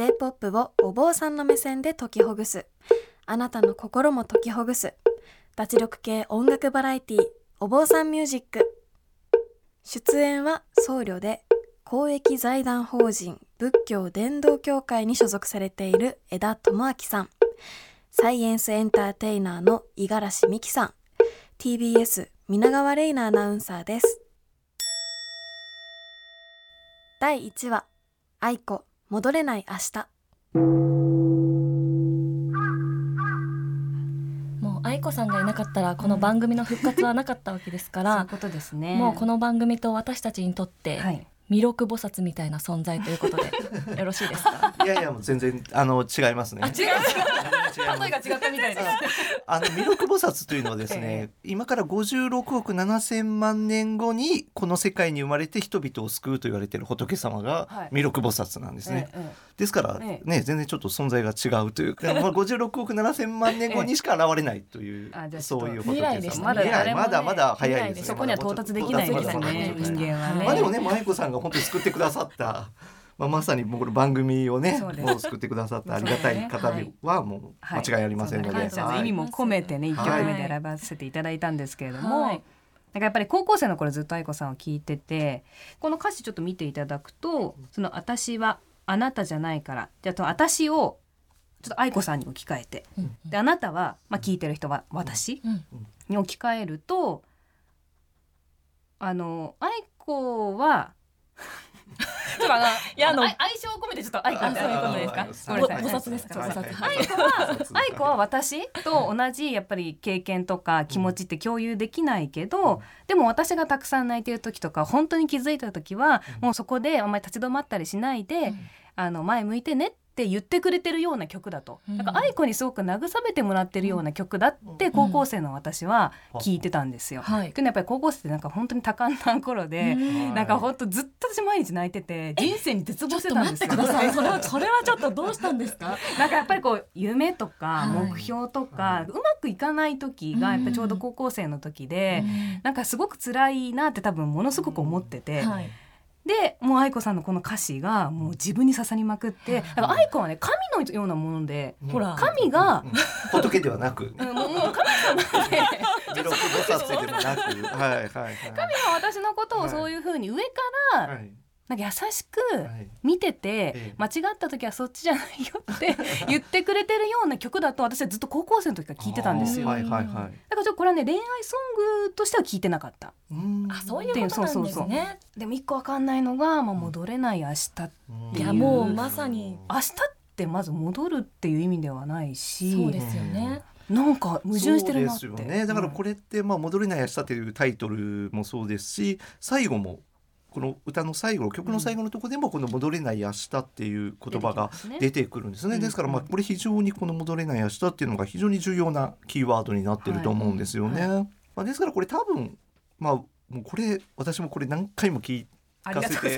J-POP をお坊さんの目線で解きほぐす。あなたの心も解きほぐす。脱力系音楽バラエティお坊さんミュージック。出演は僧侶で公益財団法人仏教伝道協会に所属されている枝智明さん。サイエンスエンターテイナーの五十嵐美希さん。TBS 皆川玲奈アナウンサーです。第1話愛子。戻れない明日もう愛子さんがいなかったらこの番組の復活はなかったわけですから、そういうことですね。もうこの番組と私たちにとって、はい。弥勒菩薩みたいな存在ということで よろしいですか？いやいやもう全然あの違いますね。違う違います。例えが違ったみたいですあの弥勒菩薩というのはですね、今から56億7千万年後にこの世界に生まれて人々を救うと言われている仏様がはい。弥勒菩薩なんですね。ええですからえね、全然ちょっと存在が違うというか、まあ56億7千万年後にしか現れないという、そういう仏未来です様。ね。未来まだまだ早いですね。そこには到達できないですまだまだね。まだまだ人間はね。まあでもね、舞子さんが本当に救ってくださった。まあ、まさにもうこれ番組をねもう救ってくださったありがたい方ではもう間違いありませんので、はい、そんな感謝の意味も込めてね、一はい。曲目で選ばせていただいたんですけれども、はい。なんかやっぱり高校生の頃ずっと愛子さんを聞いててこの歌詞ちょっと見ていただくと「その私はあなたじゃないから」じゃあその私をちょっと愛子さんに置き換えて。であなたは、まあ、聞いてる人は私うん。に置き換えるとあの愛子はとあのいやあの愛愛情を込めてちょっと愛子って。そういうことですか。あごめんなさい。菩薩ですかはい。菩薩愛子は愛子は私と同じやっぱり経験とか気持ちって共有できないけど、でも私がたくさん泣いてる時とか本当に気づいた時は、もうそこであんまり立ち止まったりしないで、あの前向いてねって言ってくれてるような曲だと、うん。だから愛子にすごく慰めてもらってるような曲だって高校生の私は聞いてたんですよ。はい。けどやっぱり高校生ってなんか本当に多感な頃で、うん。なんか本当ずっと私毎日泣いてて人生に絶望してたんですよ。待ってください。それはそれはちょっとどうしたんですか？なんかやっぱりこう夢とかはい。目標とか、はい。うまくいかない時がやっぱりちょうど高校生の時で、なんかすごく辛いなって多分ものすごく思ってて、はいでもう愛子さんのこの歌詞がもう自分に刺さりまくってだから愛子はね神のようなものでほら神が、仏ではなく。うんもうもう神様で。弥勒菩薩でもなく。はいはいはい。神は私のことをそういうふうに上からはいなんか優しくはい。見ててええ。間違った時はそっちじゃないよって 言ってくれてるような曲だと私はずっと高校生の時から聞いてたんですよ。はいはいはい。だからちょっとこれはね恋愛ソングとしては聞いてなかった。うん。あそういうことなんですね。でも一個わかんないのが、まあ、戻れない明日う。ん。いやもうまさに。明日ってまず戻るっていう意味ではないし。そうですよね。なんか矛盾してるなって。そうですよね。だからこれって、まあ、戻れない明日というタイトルもそうですし最後もこの歌の最後曲の最後のところでもこの戻れない明日っていう言葉が出てくるんですね。うんですからまあこれ非常にこの戻れない明日っていうのが非常に重要なキーワードになってると思うんですよね。はいまあ、ですからこれ多分まあもうこれ私もこれ何回も聞いかせて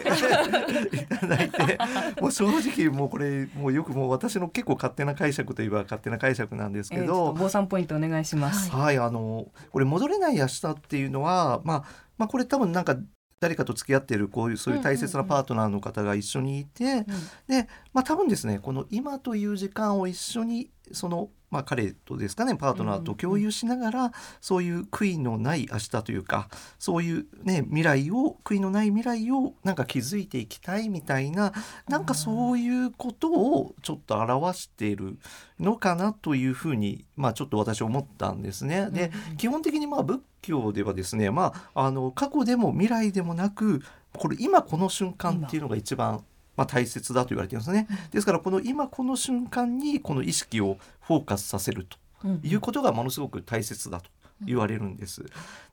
いただいてもう正直もうこれもうよくもう私の結構勝手な解釈といえば勝手な解釈なんですけど、坊さんポイントお願いします。はい、あのこれ戻れない明日っていうのは、まあ、まあこれ多分なんか誰かと付き合ってるこういうそういう大切なパートナーの方が一緒にいて、で、まあ、多分ですねこの今という時間を一緒にその、まあ、彼とですかねパートナーと共有しながら、そういう悔いのない明日というかそういうね未来を悔いのない未来をなんか築いていきたいみたいななんかそういうことをちょっと表しているのかなというふうに、まあ、ちょっと私思ったんですね。で基本的にまあ仏教ではですね、まあ、あの過去でも未来でもなくこれ今この瞬間っていうのが一番、まあ、大切だと言われてるんですね。ですからこの今この瞬間にこの意識をフォーカスさせるとうんいうことがものすごく大切だと言われるんです。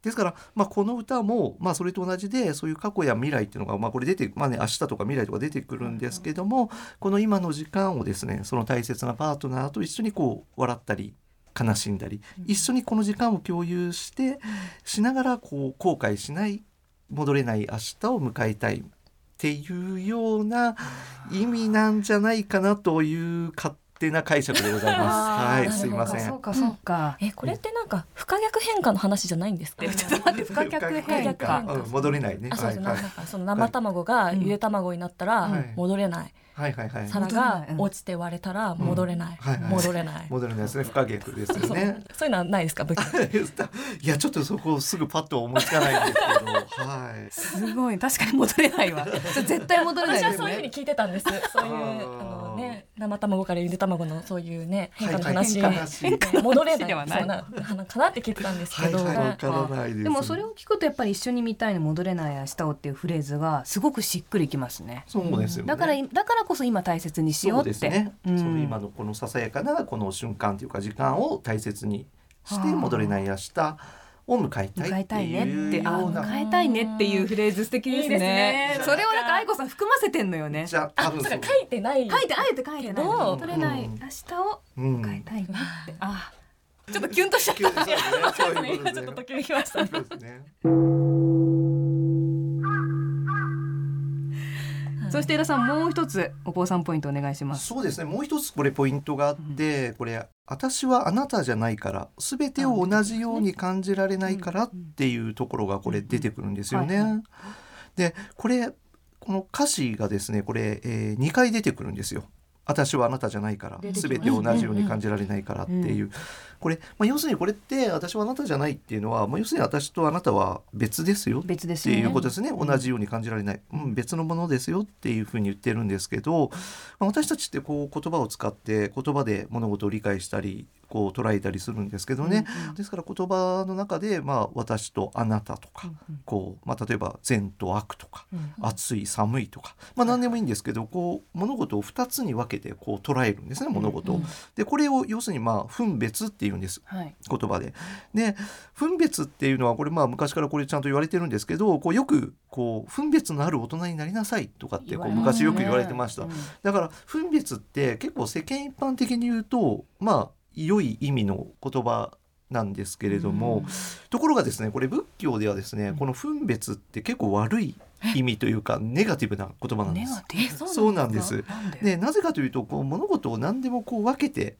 ですから、まあ、この歌も、まあ、それと同じでそういう過去や未来っていうのが、まあ、これ出て、まあね、明日とか未来とか出てくるんですけどもこの今の時間をですねその大切なパートナーと一緒にこう笑ったり悲しんだり一緒にこの時間を共有してしながらこう後悔しない戻れない明日を迎えたいっていうような意味なんじゃないかなという勝手な解釈でございます。はい、すいません。そうかそうか。えこれってなんか不可逆変化の話じゃないんですか？ちょっと待って不可逆変化。化うん戻れないね。あそうそう、はいはいなんかその生卵がゆで卵になったらはい戻れない、はいはいはい。皿が落ちて割れたら戻れない、はいはい。戻れない、戻るんですね。不可逆ですよそう。ねそういうのはないですか武器。いやちょっとそこすぐパッと思いつかないんですけど。はい。すごい。確かに戻れないわ。絶対戻れない私はそういうふうに聞いてたんです。そういうあのね生卵からゆで卵のそういうね変化の話、はいはい変化ね戻れではない。ないそうかなって聞いてたんですはいけど、はいわからないですでもそれを聞くとやっぱり一緒に見たいの戻れない明日をっていうフレーズがすごくしっくりきますね。そうですよね。だからだからこそ今大切にしよそううって。ですね、うん。その今のこのささやかなこの瞬間というか時間を大切にして戻れない明日を迎えたいって迎えたいねってあような。迎えたいねっていうフレーズ素敵ですね。いいですね。それをなんか愛子さん含ませてんのよね。じゃあ多分そうあそうか書いてない。書いてあえて書いてないけど戻れないうん明日をうん迎えたいねって。あちょっとキュンとしちゃっ そうですね。そういう今ちょっとときめきましたねそして江田さんもう一つお坊さんポイントお願いしますそうですねもう一つこれポイントがあって、これ私はあなたじゃないから全てを同じように感じられないからっていうところがこれ出てくるんですよね。でこれこの歌詞がですねこれ、え2回出てくるんですよ。私はあなたじゃないから全てを同じように感じられないからっていう、これ、まあ、要するにこれって私はあなたじゃないっていうのは、まあ、要するに私とあなたは別ですよっていうことですね。同じように感じられない、うん、別のものですよっていうふうに言ってるんですけど、まあ私たちってこう言葉を使って言葉で物事を理解したりこう捉えたりするんですけどね、ですから言葉の中で、まあ、私とあなたとか、こうまあ、例えば善と悪とか、暑い寒いとか、まあ、何でもいいんですけどこう物事を2つに分けてこう捉えるんですね物事を。でこれを要するにまあ分別っていうんですはい。言葉で。で分別っていうのはこれまあ昔からこれちゃんと言われてるんですけどこうよくこう分別のある大人になりなさいとかってこう昔よく言われてました。だから分別って結構世間一般的に言うとまあ良い意味の言葉なんですけれども、ところがですねこれ仏教ではですねこの分別って結構悪い意味というかネガティブな言葉なんです。そうなんです。でで？なぜかというとこう物事を何でもこう分けて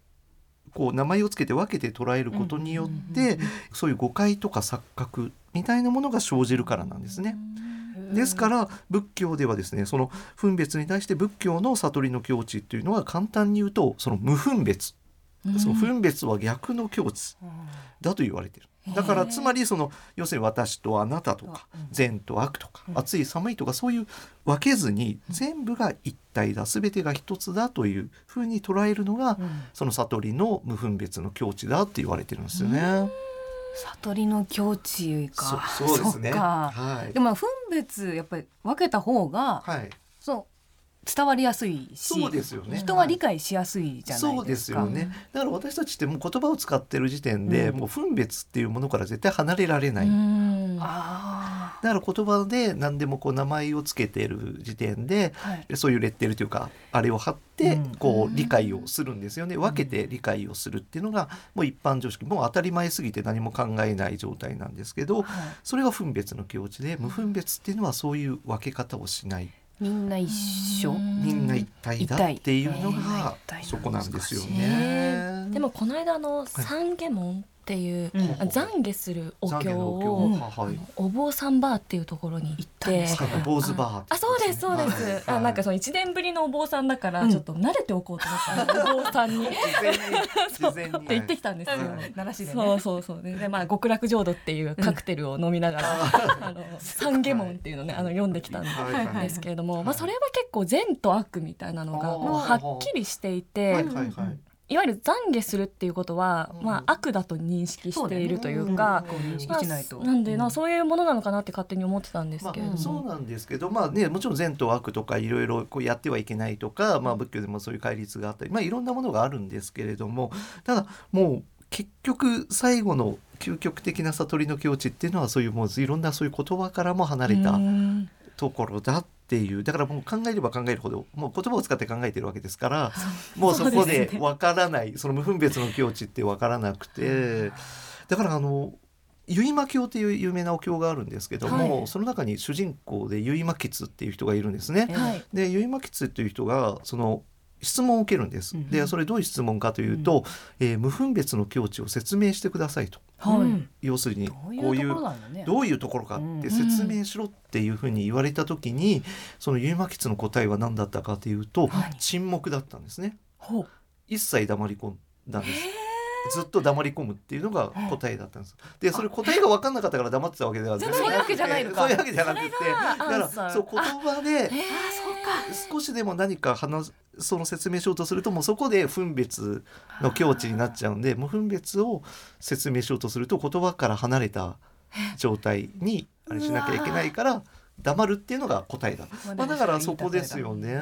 こう名前をつけて分けて捉えることによって、そういう誤解とか錯覚みたいなものが生じるからなんですね。ですから仏教ではですねその分別に対して仏教の悟りの境地っていうのは簡単に言うとその無分別、その分別は逆の境地だと言われてる。だからつまりその要するに私とあなたとか善と悪とか暑い寒いとかそういう分けずに全部が一体だ全てが一つだというふうに捉えるのがその悟りの無分別の境地だって言われてるんですよね。悟りの境地かそそうですね。はいで。も分別やっぱり分けた方がはい。そう伝わりやすいしそうですよね。人は理解しやすいじゃないそうでか。ですすよね。だから私たちってもう言葉を使ってる時点で、うんもう分別っていうものから絶対離れられない。うんあだから言葉で何でもこう名前をつけてる時点であ、はい。そういうレッテルというかあれを貼ってうんこう理解をするんですよね。分けて理解をするっていうのがもう一般常識もう当たり前すぎて何も考えない状態なんですけどはいそれが分別の境地で無分別っていうのはそういう分け方をしないみんな一緒。みんな一体だっていうのがそこなんですよへね。でもこの間の三下門っていう、うん。あ懺悔するお経をお坊さんバーっていうところに行って。あそうですそうです、はい。あなんかその1年ぶりのお坊さんだからうん。ちょっと慣れておこうと思った、お坊さんに。っ事前に。事前にて言ってきたんですよ。そうそうそう。ででまあ極楽浄土っていうカクテルを飲みながら、あの三下門っていうのねあの読んできたんですけれども、はい。まあそれは結構善と悪みたいなのがはっきりしていて、はいわゆる懺悔するっていうことは、うん。まあ悪だと認識しているというか、こう認識しないと。まあなんでなそういうものなのかなって勝手に思ってたんですまけれども、あ、そうなんですけどまあねもちろん善と悪とかいろいろこうやってはいけないとか、まあ、仏教でもそういう戒律があったり、まあ、いろんなものがあるんですけれどもただもう結局最後の究極的な悟りの境地っていうのはそういうもういろんなそういう言葉からも離れたうん。ところだっていうだからもう考えれば考えるほどもう言葉を使って考えてるわけですからもうそこでわからないその無分別の境地ってわからなくてだからあの結馬経っていう有名なお経があるんですけども、はい。その中に主人公で結馬吉っていう人がいるんですね。はい。で結馬吉っていう人がその質問を受けるんです。うんでそれどういう質問かというと、えー無分別の境地を説明してくださいと。はい。うん。要するにこういう。どういうところかって説明しろっていうふうに言われた時にそのユーマキツの答えは何だったかというとはい。沈黙だったんですね。一切黙り込んだんです。ずっと黙り込むっていうのが答えだったんです。でそれ答えが分かんなかったから黙ってたわけでは全然そういうわけじゃないのか。そういうわけじゃなくて。だからそう言葉であそうか。少しでも何か話すその説明しようとするともうそこで分別の境地になっちゃうんでもう分別を説明しようとすると言葉から離れた状態にあれしなきゃいけないから黙るっていうのが答えだ。まあ、だからそこですよね。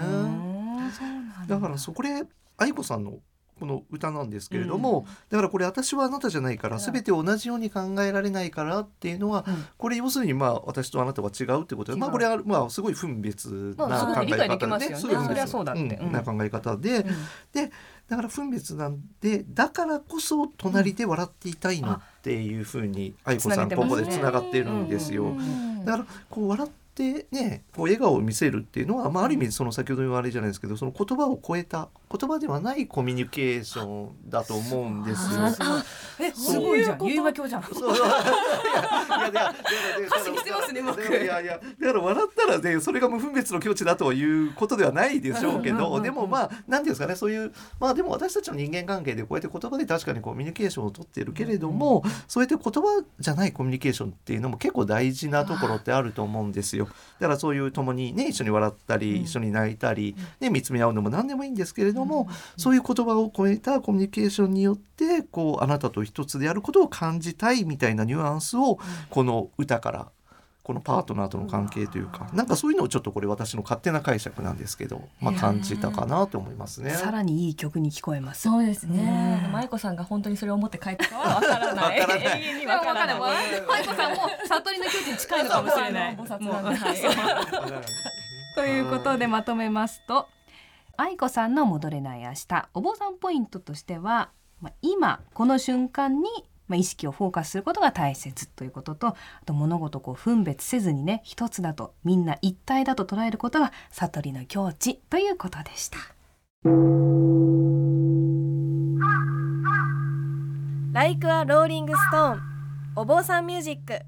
だからそこで愛子さんのこの歌なんですけれども、だからこれ私はあなたじゃないから全て同じように考えられないからっていうのは、うん。これ要するにまあ私とあなたは違うってことで、まあこれはまあすごい分別な考え方ますよね。ですごい分別な考え方で、うん。だから分別なんでだからこそ隣で笑っていたいのっていうふうに愛子さんここでつながっているんですよ。うんだからこう笑ってねこう笑顔を見せるっていうのは、まあ、ある意味その先ほどのあれじゃないですけどその言葉を超えた言葉ではないコミュニケーションだと思うんですよ。あえすごいじゃん。有馬教じゃん。そう いやいやいや歌詞にしてますね僕いやいやだから笑ったらねそれが無分別の境地だということではないでしょうけどでもまあ何ていうんですかねそういうまあでも私たちの人間関係でこうやって言葉で確かにコミュニケーションをとっているけれどもそうやって言葉じゃないコミュニケーションっていうのも結構大事なところってあると思うんですよ。だからそういう共にね一緒に笑ったり一緒に泣いたりね見つめ合うのも何でもいいんですけれどもそういう言葉を超えたコミュニケーションによってこうあなたと一つであることを感じたいみたいなニュアンスをこの歌からこのパートナーとの関係というかなんかそういうのをちょっとこれ私の勝手な解釈なんですけど、まあ、感じたかなと思いますね。さらにいい曲に聞こえます。そうですねうん。舞子さんが本当にそれを思って帰ったかはわからない。わからない永遠にわからない。マイコさんも悟りの境地に近いのかもしれない。菩薩もうなんでは いということでまとめますと愛子さんの戻れない明日お坊さんポイントとしては、まあ、今この瞬間に、まあ、意識をフォーカスすることが大切ということとあと物事を分別せずにね一つだとみんな一体だと捉えることが悟りの境地ということでした。ライクはローリングストーンお坊さんミュージック